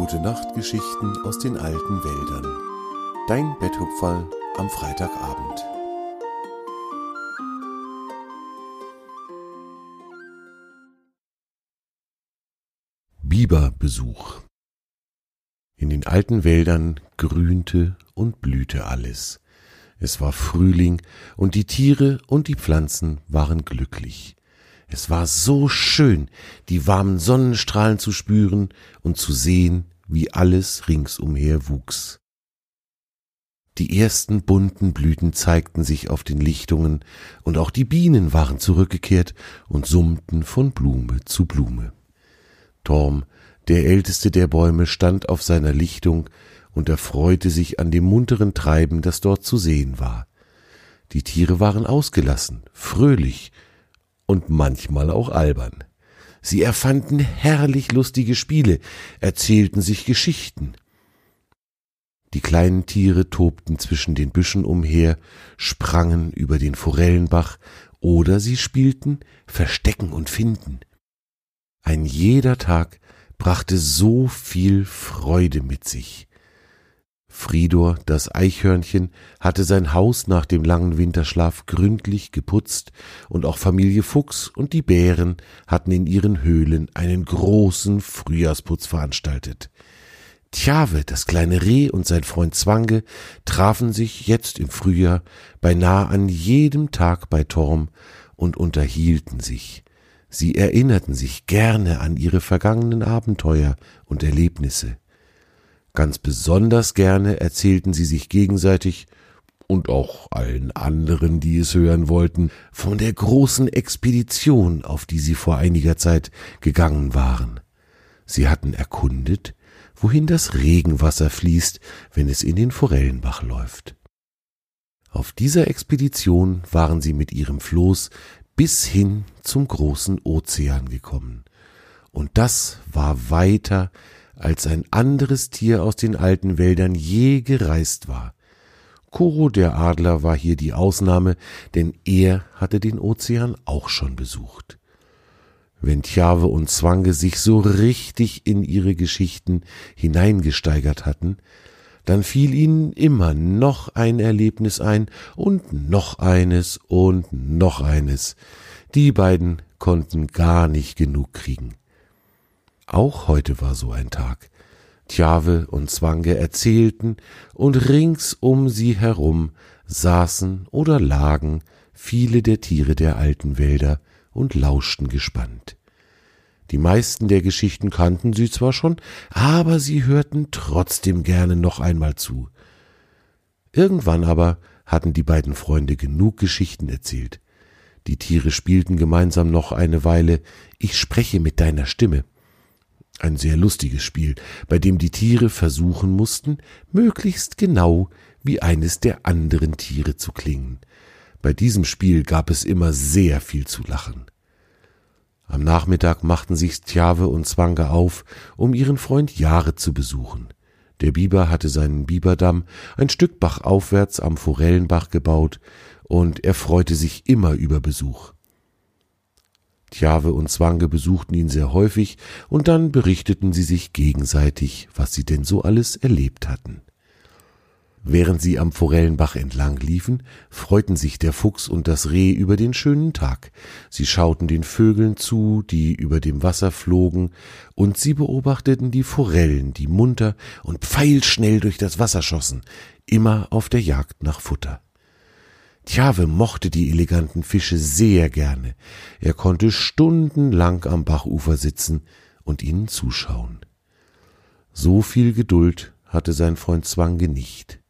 Gute Nachtgeschichten aus den alten Wäldern. Dein Betthupferl am Freitagabend. Biberbesuch. In den alten Wäldern grünte und blühte alles. Es war Frühling und die Tiere und die Pflanzen waren glücklich. Es war so schön, die warmen Sonnenstrahlen zu spüren und zu sehen, wie alles ringsumher wuchs. Die ersten bunten Blüten zeigten sich auf den Lichtungen, und auch die Bienen waren zurückgekehrt und summten von Blume zu Blume. Torm, der älteste der Bäume, stand auf seiner Lichtung und erfreute sich an dem munteren Treiben, das dort zu sehen war. Die Tiere waren ausgelassen, fröhlich und manchmal auch albern. Sie erfanden herrlich lustige Spiele, erzählten sich Geschichten. Die kleinen Tiere tobten zwischen den Büschen umher, sprangen über den Forellenbach oder sie spielten Verstecken und Finden. Ein jeder Tag brachte so viel Freude mit sich. Fridor, das Eichhörnchen, hatte sein Haus nach dem langen Winterschlaf gründlich geputzt, und auch Familie Fuchs und die Bären hatten in ihren Höhlen einen großen Frühjahrsputz veranstaltet. Tjave, das kleine Reh und sein Freund Zwange trafen sich jetzt im Frühjahr beinahe an jedem Tag bei Torm und unterhielten sich. Sie erinnerten sich gerne an ihre vergangenen Abenteuer und Erlebnisse. Ganz besonders gerne erzählten sie sich gegenseitig und auch allen anderen, die es hören wollten, von der großen Expedition, auf die sie vor einiger Zeit gegangen waren. Sie hatten erkundet, wohin das Regenwasser fließt, wenn es in den Forellenbach läuft. Auf dieser Expedition waren sie mit ihrem Floß bis hin zum großen Ozean gekommen. Und das war weiter als ein anderes Tier aus den alten Wäldern je gereist war. Koro der Adler war hier die Ausnahme, denn er hatte den Ozean auch schon besucht. Wenn Tjave und Zwange sich so richtig in ihre Geschichten hineingesteigert hatten, dann fiel ihnen immer noch ein Erlebnis ein und noch eines und noch eines. Die beiden konnten gar nicht genug kriegen. Auch heute war so ein Tag. Tjave und Zwange erzählten, und rings um sie herum saßen oder lagen viele der Tiere der alten Wälder und lauschten gespannt. Die meisten der Geschichten kannten sie zwar schon, aber sie hörten trotzdem gerne noch einmal zu. Irgendwann aber hatten die beiden Freunde genug Geschichten erzählt. Die Tiere spielten gemeinsam noch eine Weile Ich spreche mit deiner Stimme. Ein sehr lustiges Spiel, bei dem die Tiere versuchen mussten, möglichst genau wie eines der anderen Tiere zu klingen. Bei diesem Spiel gab es immer sehr viel zu lachen. Am Nachmittag machten sich Tjave und Zwange auf, um ihren Freund Jahre zu besuchen. Der Biber hatte seinen Biberdamm ein Stück bachaufwärts am Forellenbach gebaut, und er freute sich immer über Besuch. Tjave und Zwange besuchten ihn sehr häufig, und dann berichteten sie sich gegenseitig, was sie denn so alles erlebt hatten. Während sie am Forellenbach entlang liefen, freuten sich der Fuchs und das Reh über den schönen Tag. Sie schauten den Vögeln zu, die über dem Wasser flogen, und sie beobachteten die Forellen, die munter und pfeilschnell durch das Wasser schossen, immer auf der Jagd nach Futter. Tjave mochte die eleganten Fische sehr gerne. Er konnte stundenlang am Bachufer sitzen und ihnen zuschauen. So viel Geduld hatte sein Freund Zwange nicht.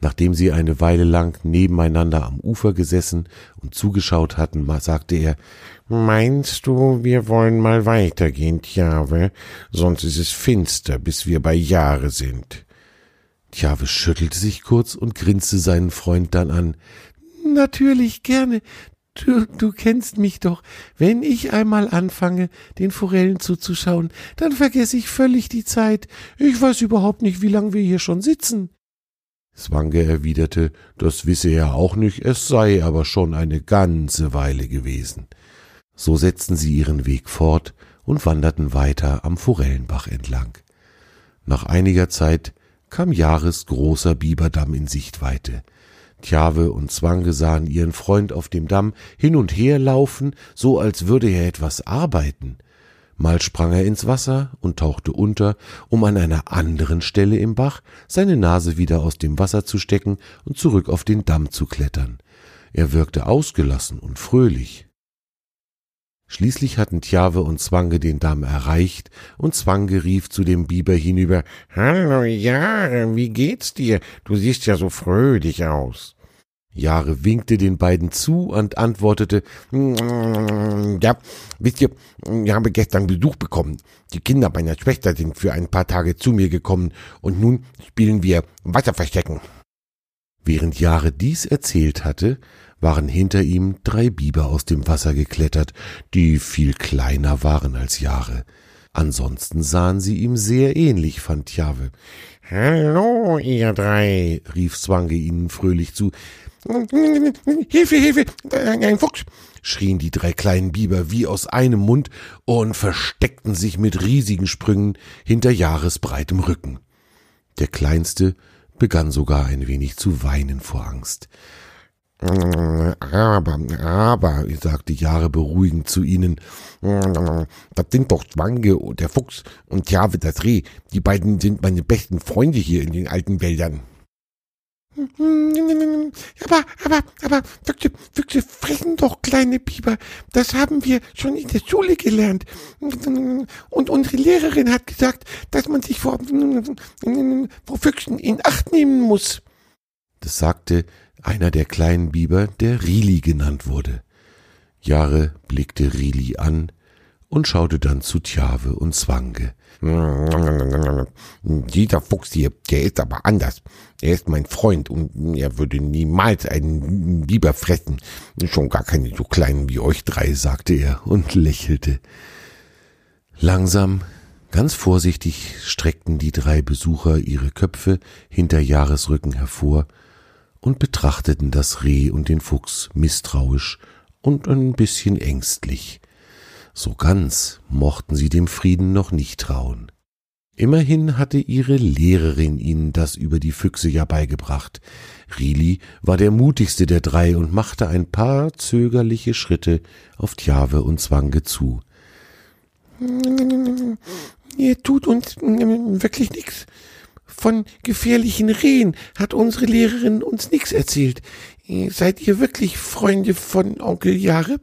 Nachdem sie eine Weile lang nebeneinander am Ufer gesessen und zugeschaut hatten, sagte er, Meinst du, wir wollen mal weitergehen, Tjave? Sonst ist es finster, bis wir bei Jahre sind. Tjave schüttelte sich kurz und grinste seinen Freund dann an. Natürlich gerne. Du, du kennst mich doch. Wenn ich einmal anfange, den Forellen zuzuschauen, dann vergesse ich völlig die Zeit. Ich weiß überhaupt nicht, wie lange wir hier schon sitzen. Swange erwiderte, das wisse er auch nicht, es sei aber schon eine ganze Weile gewesen. So setzten sie ihren Weg fort und wanderten weiter am Forellenbach entlang. Nach einiger Zeit kam Jahres großer Biberdamm in Sichtweite. Tjave und Zwange sahen ihren Freund auf dem Damm hin und her laufen, so als würde er etwas arbeiten. Mal sprang er ins Wasser und tauchte unter, um an einer anderen Stelle im Bach seine Nase wieder aus dem Wasser zu stecken und zurück auf den Damm zu klettern. Er wirkte ausgelassen und fröhlich. Schließlich hatten Tjave und Zwange den Damm erreicht, und Zwange rief zu dem Biber hinüber Hallo Jahre, wie geht's dir? Du siehst ja so fröhlich aus. Jahre winkte den beiden zu und antwortete, ja, wisst ihr, ich habe gestern Besuch bekommen. Die Kinder meiner Schwester sind für ein paar Tage zu mir gekommen und nun spielen wir Wasserverstecken. Während Jahre dies erzählt hatte, waren hinter ihm drei Biber aus dem Wasser geklettert, die viel kleiner waren als Jahre. Ansonsten sahen sie ihm sehr ähnlich, fand Jahwe. Hallo, ihr drei, rief Zwange ihnen fröhlich zu. Hilfe, Hilfe, ein Fuchs, schrien die drei kleinen Biber wie aus einem Mund und versteckten sich mit riesigen Sprüngen hinter Jahresbreitem Rücken. Der Kleinste begann sogar ein wenig zu weinen vor Angst. Aber, aber, sagte Jahre beruhigend zu ihnen, das sind doch Zwange, der Fuchs und Jave das Reh. Die beiden sind meine besten Freunde hier in den alten Wäldern. Aber, aber, aber, Füchse, Füchse fressen doch kleine Biber. Das haben wir schon in der Schule gelernt. Und unsere Lehrerin hat gesagt, dass man sich vor, vor Füchsen in Acht nehmen muss. Das sagte einer der kleinen Biber, der Rili genannt wurde. Jahre blickte Rili an und schaute dann zu Tjave und Zwange. Dieser Fuchs hier, der ist aber anders. Er ist mein Freund und er würde niemals einen Biber fressen. Schon gar keine so kleinen wie euch drei, sagte er und lächelte. Langsam, ganz vorsichtig streckten die drei Besucher ihre Köpfe hinter Jahresrücken hervor und betrachteten das Reh und den Fuchs misstrauisch und ein bisschen ängstlich. So ganz mochten sie dem Frieden noch nicht trauen. Immerhin hatte ihre Lehrerin ihnen das über die Füchse ja beigebracht. Rili war der mutigste der drei und machte ein paar zögerliche Schritte auf Tjave und Zwange zu. Ihr tut uns wirklich nichts, von gefährlichen Rehen hat unsere Lehrerin uns nichts erzählt. Seid ihr wirklich Freunde von Onkel Jahre?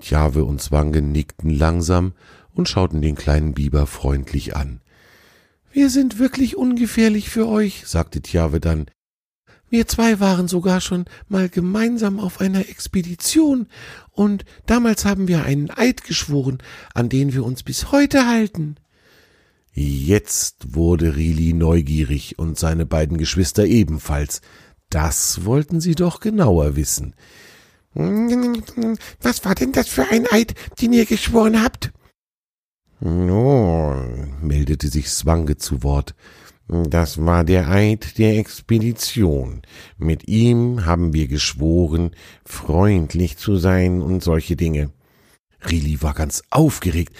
Jahwe und Zwange nickten langsam und schauten den kleinen Biber freundlich an. Wir sind wirklich ungefährlich für euch, sagte Tjave dann. Wir zwei waren sogar schon mal gemeinsam auf einer Expedition, und damals haben wir einen Eid geschworen, an den wir uns bis heute halten. Jetzt wurde Rili neugierig und seine beiden Geschwister ebenfalls. Das wollten sie doch genauer wissen. Was war denn das für ein Eid, den ihr geschworen habt? Nun, meldete sich Swange zu Wort. Das war der Eid der Expedition. Mit ihm haben wir geschworen, freundlich zu sein und solche Dinge. Rili war ganz aufgeregt.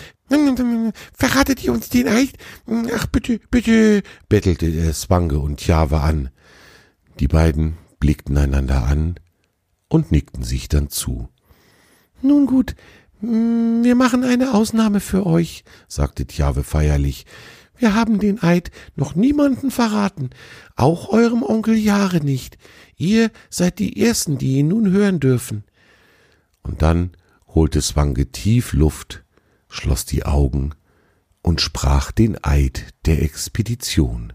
Verratet ihr uns den Eid? Ach, bitte, bitte, bettelte er Swange und Java an. Die beiden blickten einander an und nickten sich dann zu. Nun gut, wir machen eine Ausnahme für euch, sagte Tjave feierlich. Wir haben den Eid noch niemanden verraten, auch eurem Onkel Jahre nicht. Ihr seid die Ersten, die ihn nun hören dürfen. Und dann holte Swange tief Luft, schloss die Augen und sprach den Eid der Expedition.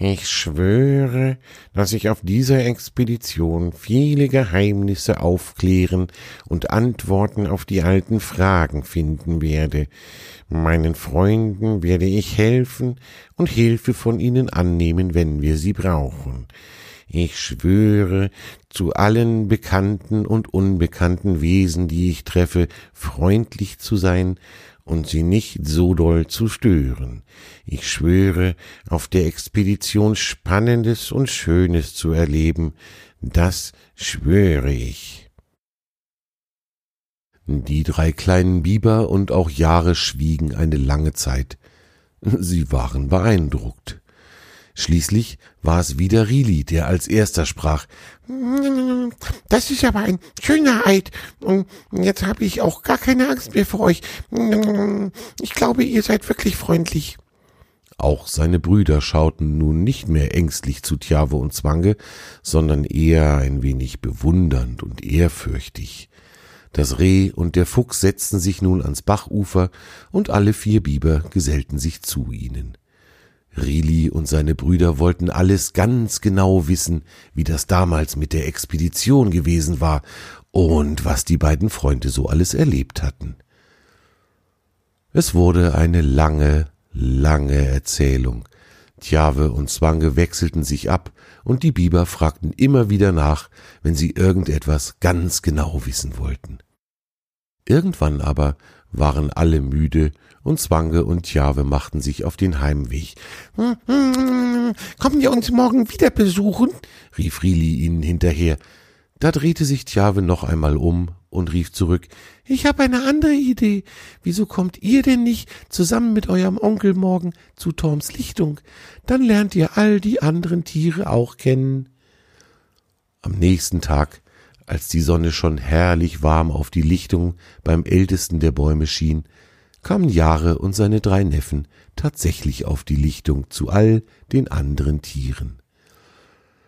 Ich schwöre, dass ich auf dieser Expedition viele Geheimnisse aufklären und Antworten auf die alten Fragen finden werde. Meinen Freunden werde ich helfen und Hilfe von ihnen annehmen, wenn wir sie brauchen. Ich schwöre, zu allen bekannten und unbekannten Wesen, die ich treffe, freundlich zu sein und sie nicht so doll zu stören. Ich schwöre, auf der Expedition Spannendes und Schönes zu erleben, das schwöre ich. Die drei kleinen Biber und auch Jahre schwiegen eine lange Zeit, Sie waren beeindruckt. Schließlich war es wieder Rili, der als erster sprach. Das ist aber ein schöner Eid. Und jetzt habe ich auch gar keine Angst mehr vor euch. Ich glaube, ihr seid wirklich freundlich. Auch seine Brüder schauten nun nicht mehr ängstlich zu Tjave und Zwange, sondern eher ein wenig bewundernd und ehrfürchtig. Das Reh und der Fuchs setzten sich nun ans Bachufer, und alle vier Biber gesellten sich zu ihnen. Rili und seine Brüder wollten alles ganz genau wissen, wie das damals mit der Expedition gewesen war und was die beiden Freunde so alles erlebt hatten. Es wurde eine lange, lange Erzählung. Tjave und Zwange wechselten sich ab, und die Biber fragten immer wieder nach, wenn sie irgendetwas ganz genau wissen wollten. Irgendwann aber waren alle müde und Zwange und Tjave machten sich auf den Heimweg. Hm, hm, hm, kommen ihr uns morgen wieder besuchen? rief Rili ihnen hinterher. Da drehte sich Tjave noch einmal um und rief zurück Ich habe eine andere Idee. Wieso kommt ihr denn nicht zusammen mit eurem Onkel morgen zu Torms Lichtung? Dann lernt ihr all die anderen Tiere auch kennen. Am nächsten Tag als die Sonne schon herrlich warm auf die Lichtung beim ältesten der Bäume schien, kamen Jahre und seine drei Neffen tatsächlich auf die Lichtung zu all den anderen Tieren.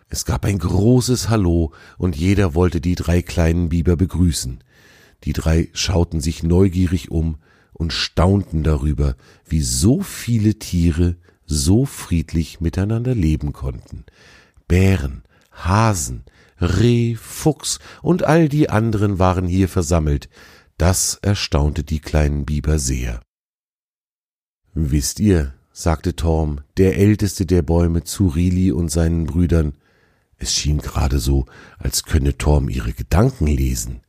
Es gab ein großes Hallo, und jeder wollte die drei kleinen Biber begrüßen. Die drei schauten sich neugierig um und staunten darüber, wie so viele Tiere so friedlich miteinander leben konnten. Bären, Hasen, Reh, Fuchs und all die anderen waren hier versammelt. Das erstaunte die kleinen Biber sehr. Wisst ihr, sagte Torm, der älteste der Bäume, zu Rili und seinen Brüdern, es schien gerade so, als könne Torm ihre Gedanken lesen.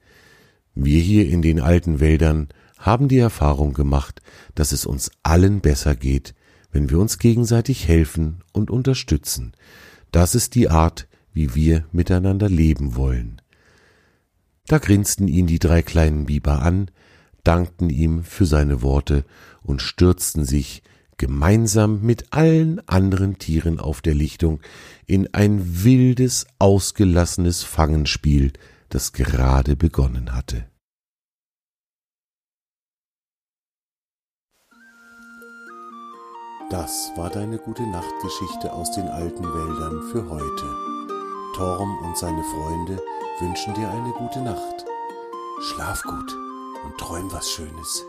Wir hier in den alten Wäldern haben die Erfahrung gemacht, dass es uns allen besser geht, wenn wir uns gegenseitig helfen und unterstützen. Das ist die Art, wie wir miteinander leben wollen. Da grinsten ihn die drei kleinen Biber an, dankten ihm für seine Worte und stürzten sich gemeinsam mit allen anderen Tieren auf der Lichtung in ein wildes, ausgelassenes Fangenspiel, das gerade begonnen hatte. Das war deine gute Nachtgeschichte aus den alten Wäldern für heute. Torm und seine Freunde wünschen dir eine gute Nacht. Schlaf gut und träum was Schönes.